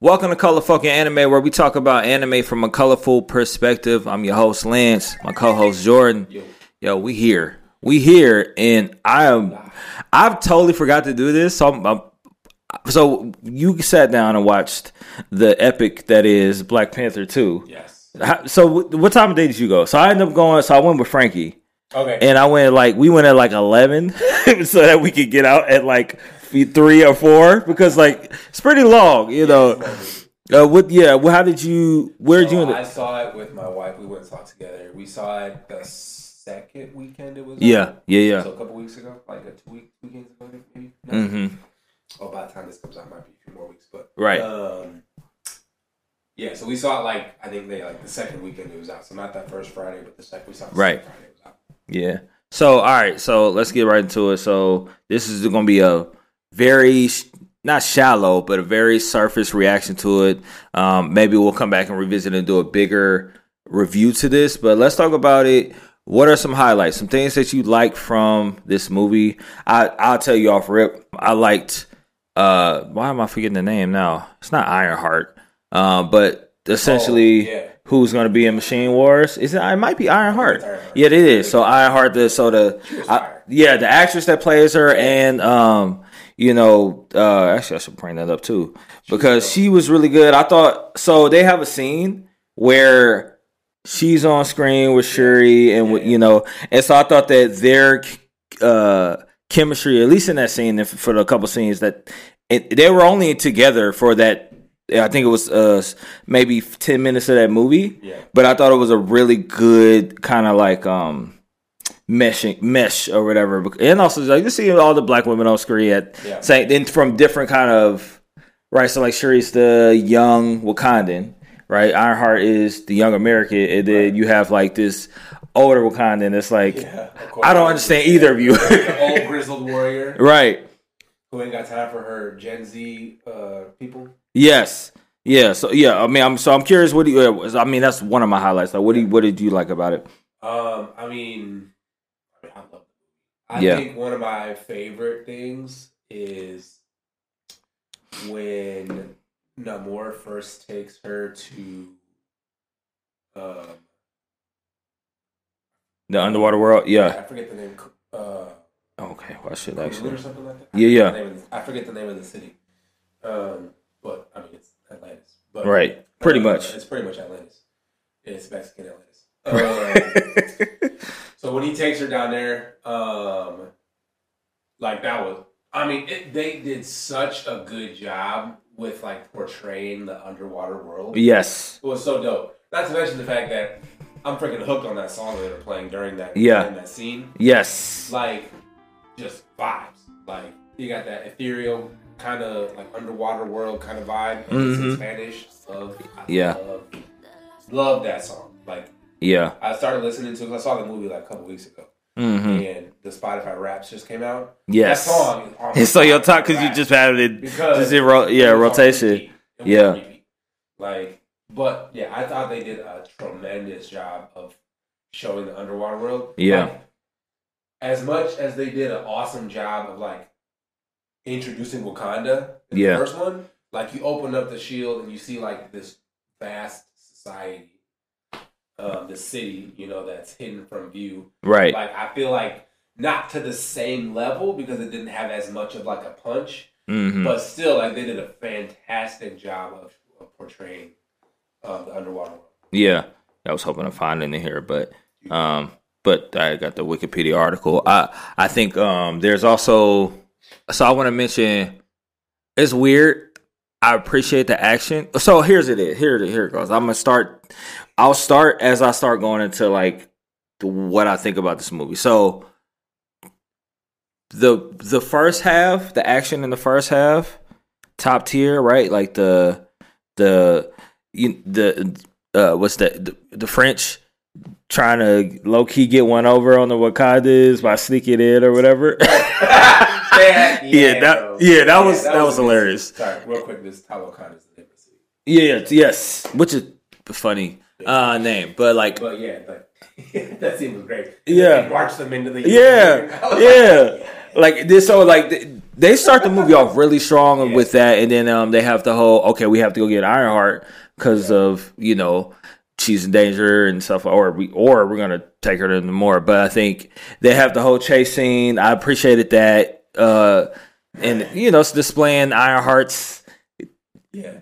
Welcome to Color Fucking Anime, where we talk about anime from a colorful perspective. I'm your host Lance, my co-host Jordan. Yo, we here, we here, and I am. I've totally forgot to do this, so I'm, I'm so you sat down and watched the epic that is Black Panther two. Yes. How- So what time of day did you go? So I ended up going. So I went with Frankie, Okay. and I went like we went at like eleven, so that we could get out at like f- three or four because like it's pretty long, you know. Uh, what? Yeah. Well, how did you? Where did you? So end I saw it with my wife. We went and saw it together. We saw it the second weekend it was. Yeah. Yeah. Yeah. So a couple weeks ago, like a two week weekends ago, maybe. No. Mm-hmm. Oh, by the time this comes out, it might be a few more weeks, but Right. Um, yeah. So we saw it like I think they like the second weekend it was out. So not that first Friday, but the second we saw it Right. Friday it was out. Yeah. So all right. So let's get right into it. So this is going to be a very not shallow, but a very surface reaction to it. Um, maybe we'll come back and revisit and do a bigger review to this. But let's talk about it. What are some highlights? Some things that you like from this movie? I I'll tell you off rip. I liked. Uh, why am I forgetting the name now? It's not Ironheart. Uh, but essentially, Oh, yeah. who's going to be in Machine Wars? Is it? It might be Ironheart. Ironheart. Yeah, it is. So Ironheart, the so the I- yeah, the actress that plays her, and um, you know, uh, actually, I should bring that up too because she was really good. I thought so. They have a scene where she's on screen with Shuri, and with, you know, and so I thought that their uh chemistry, at least in that scene, for the couple scenes that it, they were only together for that. I think it was uh maybe ten minutes of that movie, Yeah. but I thought it was a really good kind of like um meshing mesh or whatever. And also like you see all the black women on screen at Yeah. saying then from different kind of right. So like Shuri's the young Wakandan, right? Ironheart is the young American, and then Right. you have like this older Wakandan. It's like Yeah. I don't understand either of you, old grizzled warrior right? who ain't got time for her Gen Z uh, people. Yes. Yeah, so yeah, I mean, I'm so I'm curious. What do you? I mean, that's one of my highlights. Like, what do you, what did you like about it? Um, I mean, I mean, I love. The movie. I Yeah. think one of my favorite things is when Namor first takes her to. Um, The underwater world. Yeah. I forget the name. Uh, Okay. Well, I should actually. or something like that. Yeah, yeah. I forget the name of the- I forget the name of the city. Um, but I mean, it's Atlantis. But, Right. Pretty uh, much. It's pretty much Atlantis. It's Mexican Atlantis. Um, So when he takes her down there, um, like that was, I mean, it, they did such a good job with like portraying the underwater world. yes. It was so dope. Not to mention the fact that I'm freaking hooked on that song that they were playing during that Yeah. in that scene. Yes. Like, just vibes. Like you got that ethereal kind of like underwater world kind of vibe. And It's in. Spanish. Love. I Yeah. Love, love that song. Like Yeah. I started listening to because I saw the movie like a couple weeks ago, Mm-hmm. and the Spotify Wrapped just came out. Yes. that song. Is on And so your talk because you just had it because just in ro- yeah it rotation. It Yeah. repeat. Like, but yeah, I thought they did a tremendous job of showing the underwater world. Yeah. Like, as much as they did an awesome job of like introducing Wakanda in Yeah. the first one, like you open up the shield and you see like this vast society, um, the city, you know, that's hidden from view. Right. Like I feel like not to the same level because it didn't have as much of like a punch, hmm but still, like they did a fantastic job of, of portraying uh, the underwater world. Yeah. I was hoping to find it in here, but um, but I got the Wikipedia article. I I think um, there's also so I want to mention it's weird. I appreciate the action. So here's it. Is. Here it here it goes. I'm gonna start. I'll start as I start going into like what I think about this movie. So the the first half, the action in the first half, top tier, right? Like the the you, the uh what's that the, the French trying to low key get one over on the Wakandas by sneaking in or whatever. yeah, Yeah, that- yeah, that was- that was hilarious. Sorry, real quick, this Talokan is the name of the city. yeah, yes, which is a funny uh name, but like But yeah, but that scene was great. Yeah. They marched them into the yeah, yeah. Like this, so like th- they start the movie off really strong Yeah. with that, and then um, they have the whole okay, we have to go get Ironheart because of you know she's in danger and stuff, or we or we're gonna take her to Namor. But I think they have the whole chase scene. I appreciated that, uh, and you know, it's displaying Ironheart's. Yeah.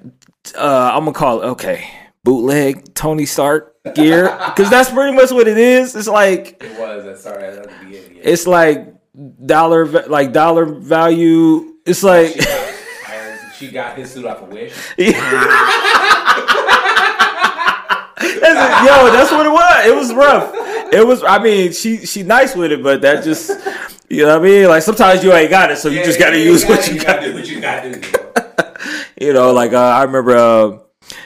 Uh, I'm gonna call it okay bootleg Tony Stark gear because that's pretty much what it is. It's like It was. That's sorry. At the beginning. Yeah. it's like dollar like dollar value. It's like. She got, she got his suit off a wish. That's it. Yo, that's what it was. It was rough. It was. I mean, she she nice with it, but that just you know what I mean. Like sometimes you ain't got it, so you just got to use what you got. do. What you got to do. you know? You like uh, I remember uh,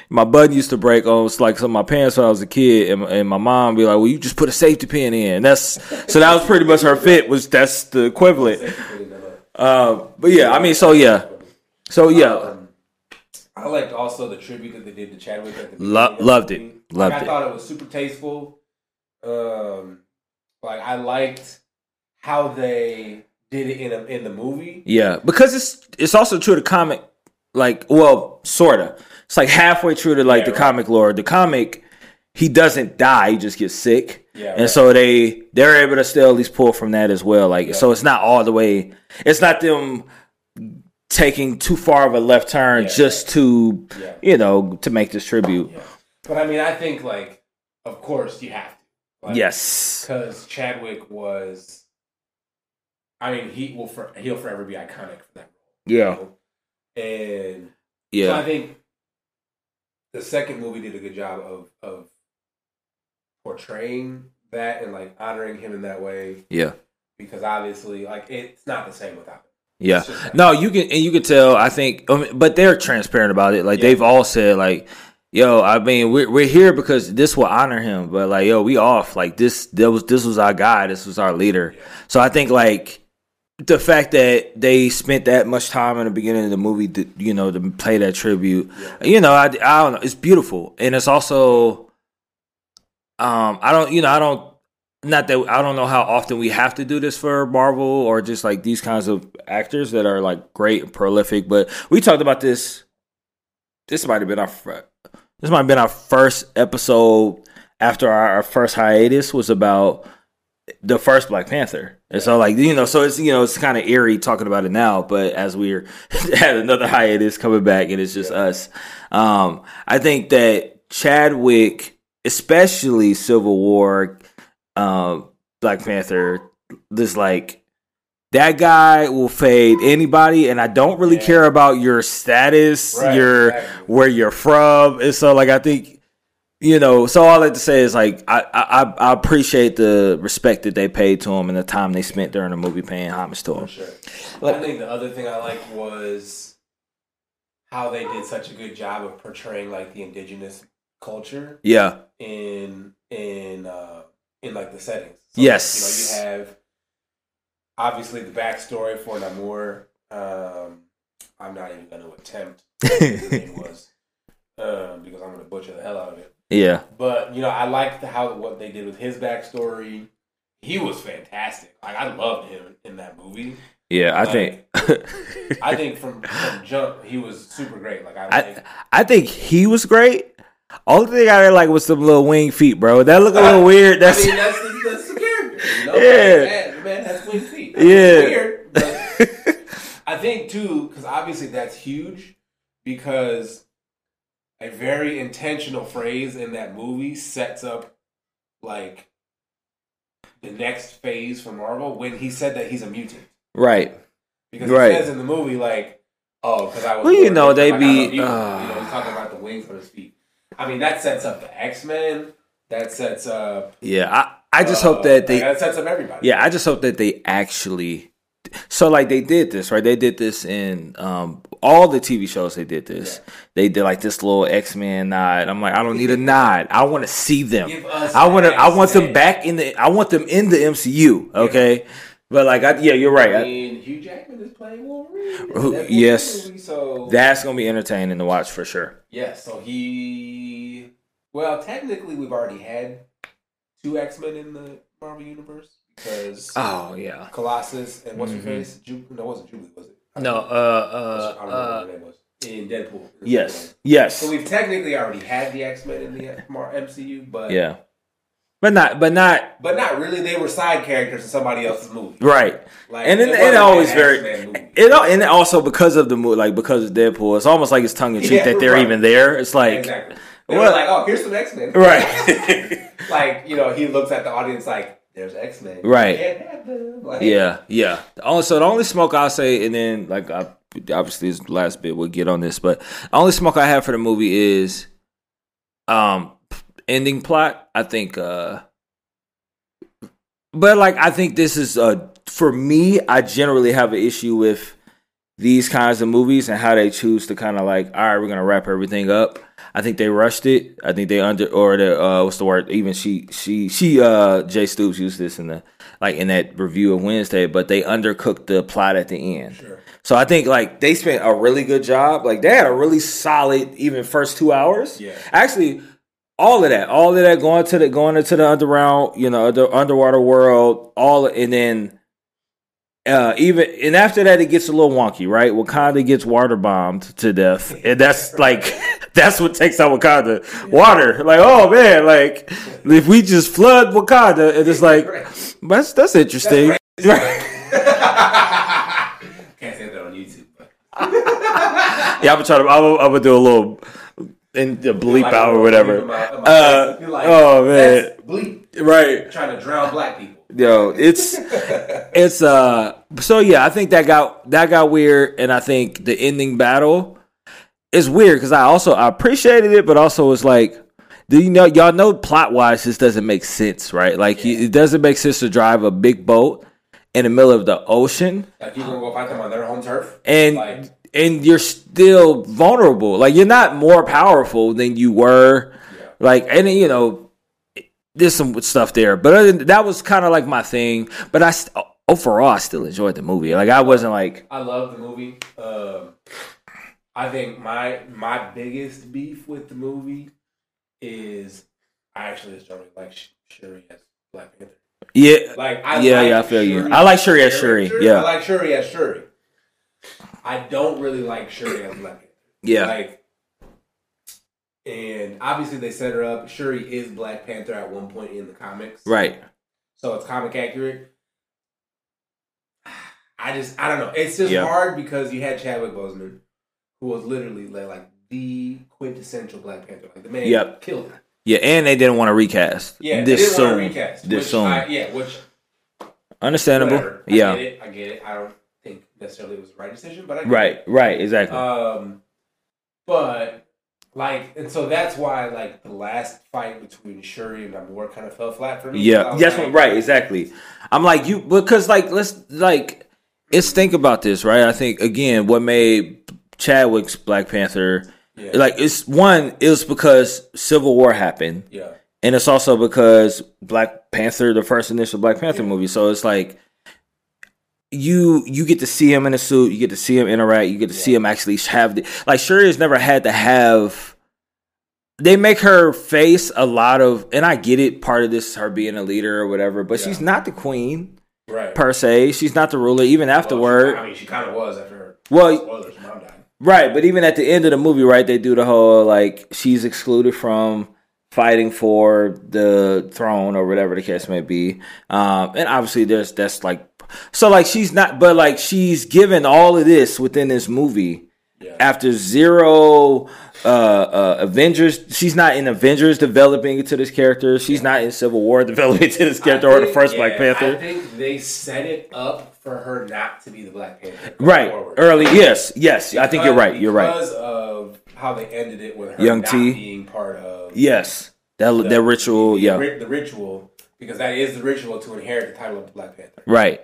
my button used to break on like some of my pants when I was a kid, and, and my mom be like, "Well, you just put a safety pin in." That's so that was pretty much her fit. Was that's the equivalent. Uh, but yeah, I mean, so yeah, so yeah, Um, I liked also the tribute that they did to Chadwick at the Lo- loved it. Loved like, it. I thought it was super tasteful. Um, like I liked how they did it in a, in the movie. yeah, because it's it's also true to comic, like well, sorta. It's like halfway true to like Yeah, the right. comic lore. The comic, he doesn't die; he just gets sick. Yeah, and right. so they they're able to still at least pull from that as well. Like Yeah. so, it's not all the way. It's not them taking too far of a left turn Yeah, just to Yeah. you know to make this tribute. But I mean, I think like, of course, you have to. Like, Yes, because Chadwick was. I mean, he will for he'll forever be iconic for that yeah? And So I think the second movie did a good job of of portraying that and like honoring him in that way yeah, because obviously like it's not the same without him. yeah. It's just that- No, you can and you can tell. I think, I mean, but they're transparent about it. Like Yeah. they've all said, like, "Yo, I mean, we're we're here because this will honor him." But like, yo, we off. Like this, that was this was our guy. This was our leader. Yeah. So I think like the fact that they spent that much time in the beginning of the movie, to, you know, to play that tribute, Yeah. you know, I, I don't know, it's beautiful, and it's also, um, I don't, you know, I don't. Not that I don't know how often we have to do this for Marvel or just like these kinds of actors that are like great and prolific, but we talked about this. This might have been our this might have been our first episode after our, our first hiatus was about the first Black Panther. And so like you know, so it's you know, it's kind of eerie talking about it now, but as we're had another hiatus coming back and it's just Yeah. us. Um I think that Chadwick, especially Civil War, um Black Panther, this like that guy will fade anybody and I don't really Yeah. care about your status, Right, your exactly. where you're from. And so like I think you know, so all I like to say is like I, I I appreciate the respect that they paid to him and the time they spent during the movie paying homage to For him. sure. Like- I think the other thing I liked was how they did such a good job of portraying like the indigenous culture Yeah. in in uh in like the settings. Yes. you know, you have obviously the backstory for Namor. Um, I'm not even going to attempt what was um, because I'm going to butcher the hell out of it. Yeah. But you know, I liked how what they did with his backstory. He was fantastic. Like I loved him in that movie. Yeah, I Like, think I think from from jump he was super great. Like I, I think, I think he was great. Only thing I didn't like was some little wing feet, bro. That look a little weird. That's I mean that's the, that's the character. You know? Yeah. Man, the man has wing feet. Yeah. Weird. I think too, because obviously that's huge, because a very intentional phrase in that movie sets up like the next phase for Marvel when he said that he's a mutant. right. Because Right. he says in the movie like, "Oh, because I was." Well, you know, they like, I'm a be, uh, you know, he's talking about the wings on his feet. I mean, that sets up the X Men. That sets up. Yeah, I I just uh, hope that they like, that sets up everybody. Yeah, I just hope that they actually. So like they did this right. They did this in um, all the TV shows. They did this. They did like this little X Men nod. I'm like, I don't need a nod. I want to see them. I want to. I want them back in the. I want them in the MCU. Okay, but like, I, yeah, you're right. I mean, Hugh Jackman is playing Wolverine. Who- yes. movie, so that's gonna be entertaining to watch for sure. yeah. So he. Well, technically, we've already had two X Men in the Marvel universe because Oh yeah. Colossus and what's Mhm. her face? Ju- no, it wasn't Jubilee, was it? No, uh, I don't uh, know uh, what her name was in Deadpool. yes, yes, So we've technically already had the X Men in the Mar- MCU, but yeah, but not, but not but not really. They were side characters in somebody else's movie. right. Like, And it, it it always an very it al- and also because of the movie, like because of Deadpool, it's almost like it's tongue in cheek Yeah, that they're right. even there. It's like exactly. They What? were like, oh, here's some X Men. right, like you know, he looks at the audience like, "There's X Men." Right. Can't have them. Like, yeah, yeah. So the only smoke I'll say, and then like I, obviously this last bit we'll get on this, but the only smoke I have for the movie is um ending plot. I think, uh but like I think this is uh for me. I generally have an issue with these kinds of movies and how they choose to kind of like, all right, we're gonna wrap everything up. I think they rushed it. I think they under or the uh what's the word? Even she she she uh Jay Stoops used this in the like in that review of Wednesday, but they undercooked the plot at the end. Sure. So I think like they spent a really good job. Like they had a really solid even first two hours. Yeah. Actually, all of that, all of that going to the going into the underground, you know, the underwater world, all and then uh even and after that it gets a little wonky, right? Wakanda gets water bombed to death. And that's like that's what takes out Wakanda. Water. Like, oh man, like if we just flood Wakanda and it's like that's that's interesting. Can't say that on YouTube. Yeah, I'm gonna try to. I'm, I'm gonna do a little in the bleep Like, out or whatever. in my- in my Uh, like, oh man, bleep. right? Trying to drown black people. Yo, it's it's uh. So yeah, I think that got that got weird, and I think the ending battle is weird because I also I appreciated it, but also it's like. Do you know y'all know plot wise this doesn't make sense, right? Like you- it doesn't make sense to drive a big boat in the middle of the ocean Like you gonna go fight them on their home turf? and Like- and you're still vulnerable. Like you're not more powerful than you were. Yeah. Like and you know, there's some stuff there, but other than, that was kind of like my thing. But I st- overall I still enjoyed the movie. Like I wasn't like I love the movie. Um, I think my my biggest beef with the movie is I actually just don't really like Shuri as Black Panther. yeah. Like I Yeah, like yeah, I feel you. I like Shuri as Shuri, yeah. I like Shuri as Shuri. I don't really like Shuri as Black Panther. Yeah. Like, and obviously they set her up. Shuri is Black Panther at one point in the comics, Right. so it's comic accurate. I just I don't know. It's just Yeah. hard because you had Chadwick Boseman, who was literally like, like the quintessential Black Panther. Like the man Yep. killed it. Yeah, and they didn't want to recast. Yeah, this they didn't soon. want to recast. This soon. I, yeah, which Understandable. whatever. I Yeah. get it. I get it. I don't necessarily was the right decision, but I Right. Right. Exactly. Um, but like, and so that's why like the last fight between Shuri and Namor kind of fell flat for me. Yeah, that's like, what, right, exactly. I'm like you because like let's like let's think about this, right? I think again, what made Chadwick's Black Panther Yeah, like it's one, it was because Civil War happened, yeah, and it's also because Black Panther, the first initial Black Panther movie. So it's like you you get to see him in a suit, you get to see him interact, you get to see him actually have the like Shuri has never had to have they make her face a lot of and I get it, part of this is her being a leader or whatever, but Yeah. she's not the queen right. per se. She's not the ruler, even Well, afterward. she- I mean, she kind of was after her. Well, spoilers, mom died. Right, but even at the end of the movie, right, they do the whole like she's excluded from fighting for the throne or whatever the case may be. Um, and obviously there's that's like so like she's not but like she's given all of this within this movie Yeah, after zero uh, uh Avengers she's not in Avengers developing into this character. She's not in Civil War developing into this character I or the first yeah, Black Panther. I think they set it up for her not to be the Black Panther. Right. forward. Early yes, yes. I think you're right. You're right. Because of how they ended it with her Young not T. being part of Yes. That the- that ritual, the, yeah. the ritual, because that is the ritual to inherit the title of the Black Panther. Right.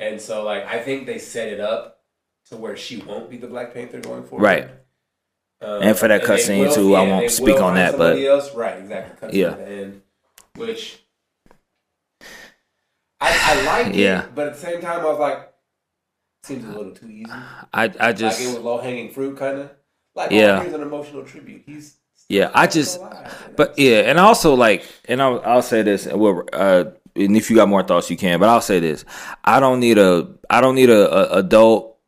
And so, like, I think they set it up to where she won't be the Black Panther going forward. Right. Um, And for that cutscene, too, I won't speak on that, but- else. right, exactly. Yeah. end, which I, I like Yeah. it, but at the same time, I was like, seems a little too easy. I I just like it was low hanging fruit, kind of. Like, Yeah. here's an emotional tribute. He's Yeah, I just- alive, But yeah, and also like, and I'll, I'll say this, and we'll, uh, and if you got more thoughts, you can. But I'll say this: I don't need a, I don't need a, a adult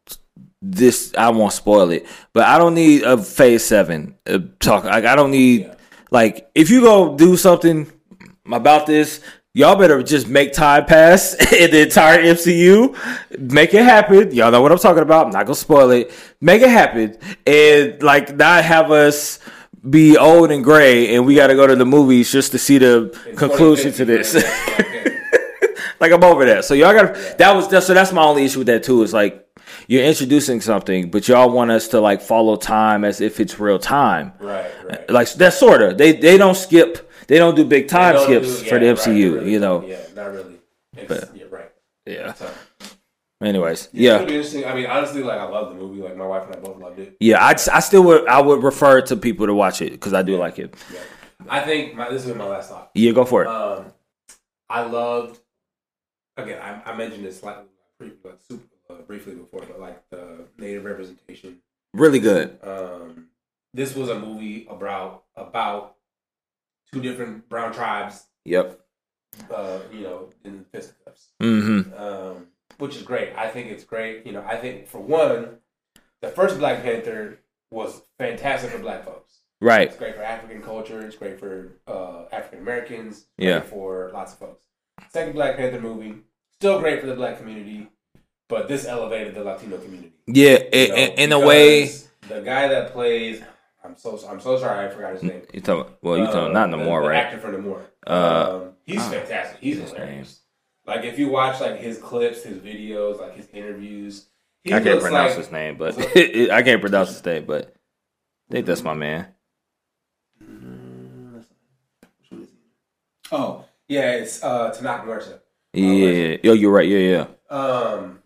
this. I won't spoil it, but I don't need a Phase Seven uh, talk. Like I don't need Yeah. like if you go do something about this. Y'all better just make time pass in the entire MCU. Make it happen. Y'all know what I'm talking about. I'm not gonna spoil it. Make it happen and like not have us be old and gray and we got to go to the movies just to see the In conclusion to 2050, this. like I'm over that. So y'all got to that was that, so that's my only issue with that too. Is like you're introducing something, but y'all want us to like follow time as if it's real time. right, right. Like that's sorta. They they don't skip. They don't do big time They don't skips for the MCU. right, really, you know. Yeah, not really. It's, But- yeah, right. Yeah. So, Anyways, It's yeah. interesting. I mean, honestly, like I love the movie. Like my wife and I both loved it. Yeah, I, I still would I would refer to people to watch it because I do like it. Yeah. I think my, this is my last thought. Yeah, go for it. Um, I loved. Again, I, I mentioned this slightly, briefly, like, super, uh, briefly before, but like the native representation. Really good. Um, this was a movie about about two different brown tribes. Yep. Uh, you know, in fisticuffs. Mm-hmm. um, which is great. I think it's great. You know, I think for one, the first Black Panther was fantastic for Black folks. Right. It's great for African culture. It's great for uh, African Americans. Yeah. For lots of folks. Second Black Panther movie, still great for the Black community, but this elevated the Latino community. Yeah. you In, know, in, in a way. the guy that plays, I'm so I'm so sorry, I forgot his name. You talking? Well, you talking Uh, not the- Namor, the right? Actor for Namor. Uh, um, he's ah, fantastic. He's his hilarious. Like if you watch like his clips, his videos, like his interviews, he I can't pronounce like, his name, but I can't pronounce his name, but I think that's my man. Oh yeah, it's uh, Tenoch Huerta. Yeah. Yo, you're right. Yeah, yeah. Um,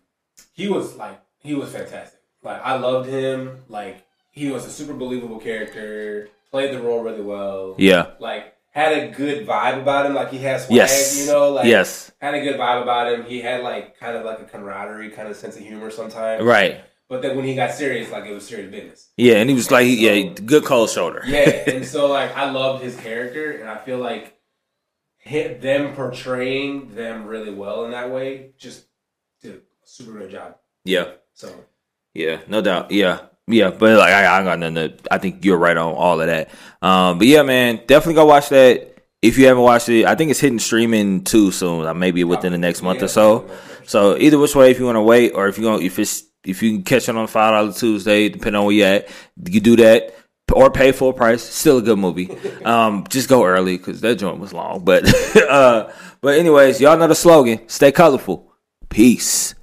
he was like he was fantastic. Like I loved him. Like he was a super believable character. Played the role really well. Yeah. Like had a good vibe about him. Like he has swag. Yes. You know. Like yes. had a good vibe about him. He had like kind of like a camaraderie kind of sense of humor sometimes. Right. But then when he got serious, like it was serious business. Yeah, and he was like, yeah, good cold shoulder. Yeah, and so like I loved his character, and I feel like hit them portraying them really well in that way just did a super good job. Yeah. So Yeah, no doubt. Yeah, yeah, but like I, I got nothing. To, I think you're right on all of that. Um, but yeah, man, definitely go watch that. If you haven't watched it, I think it's hitting streaming too soon. Like maybe within the next month Yeah, or so. So either which way, if you want to wait, or if you going if it's if you can catch it on five dollar Tuesday, depending on where you're at, you do that or pay full price. Still a good movie. Um, just go early because that joint was long. But uh, but anyways, y'all know the slogan: Stay colorful. Peace.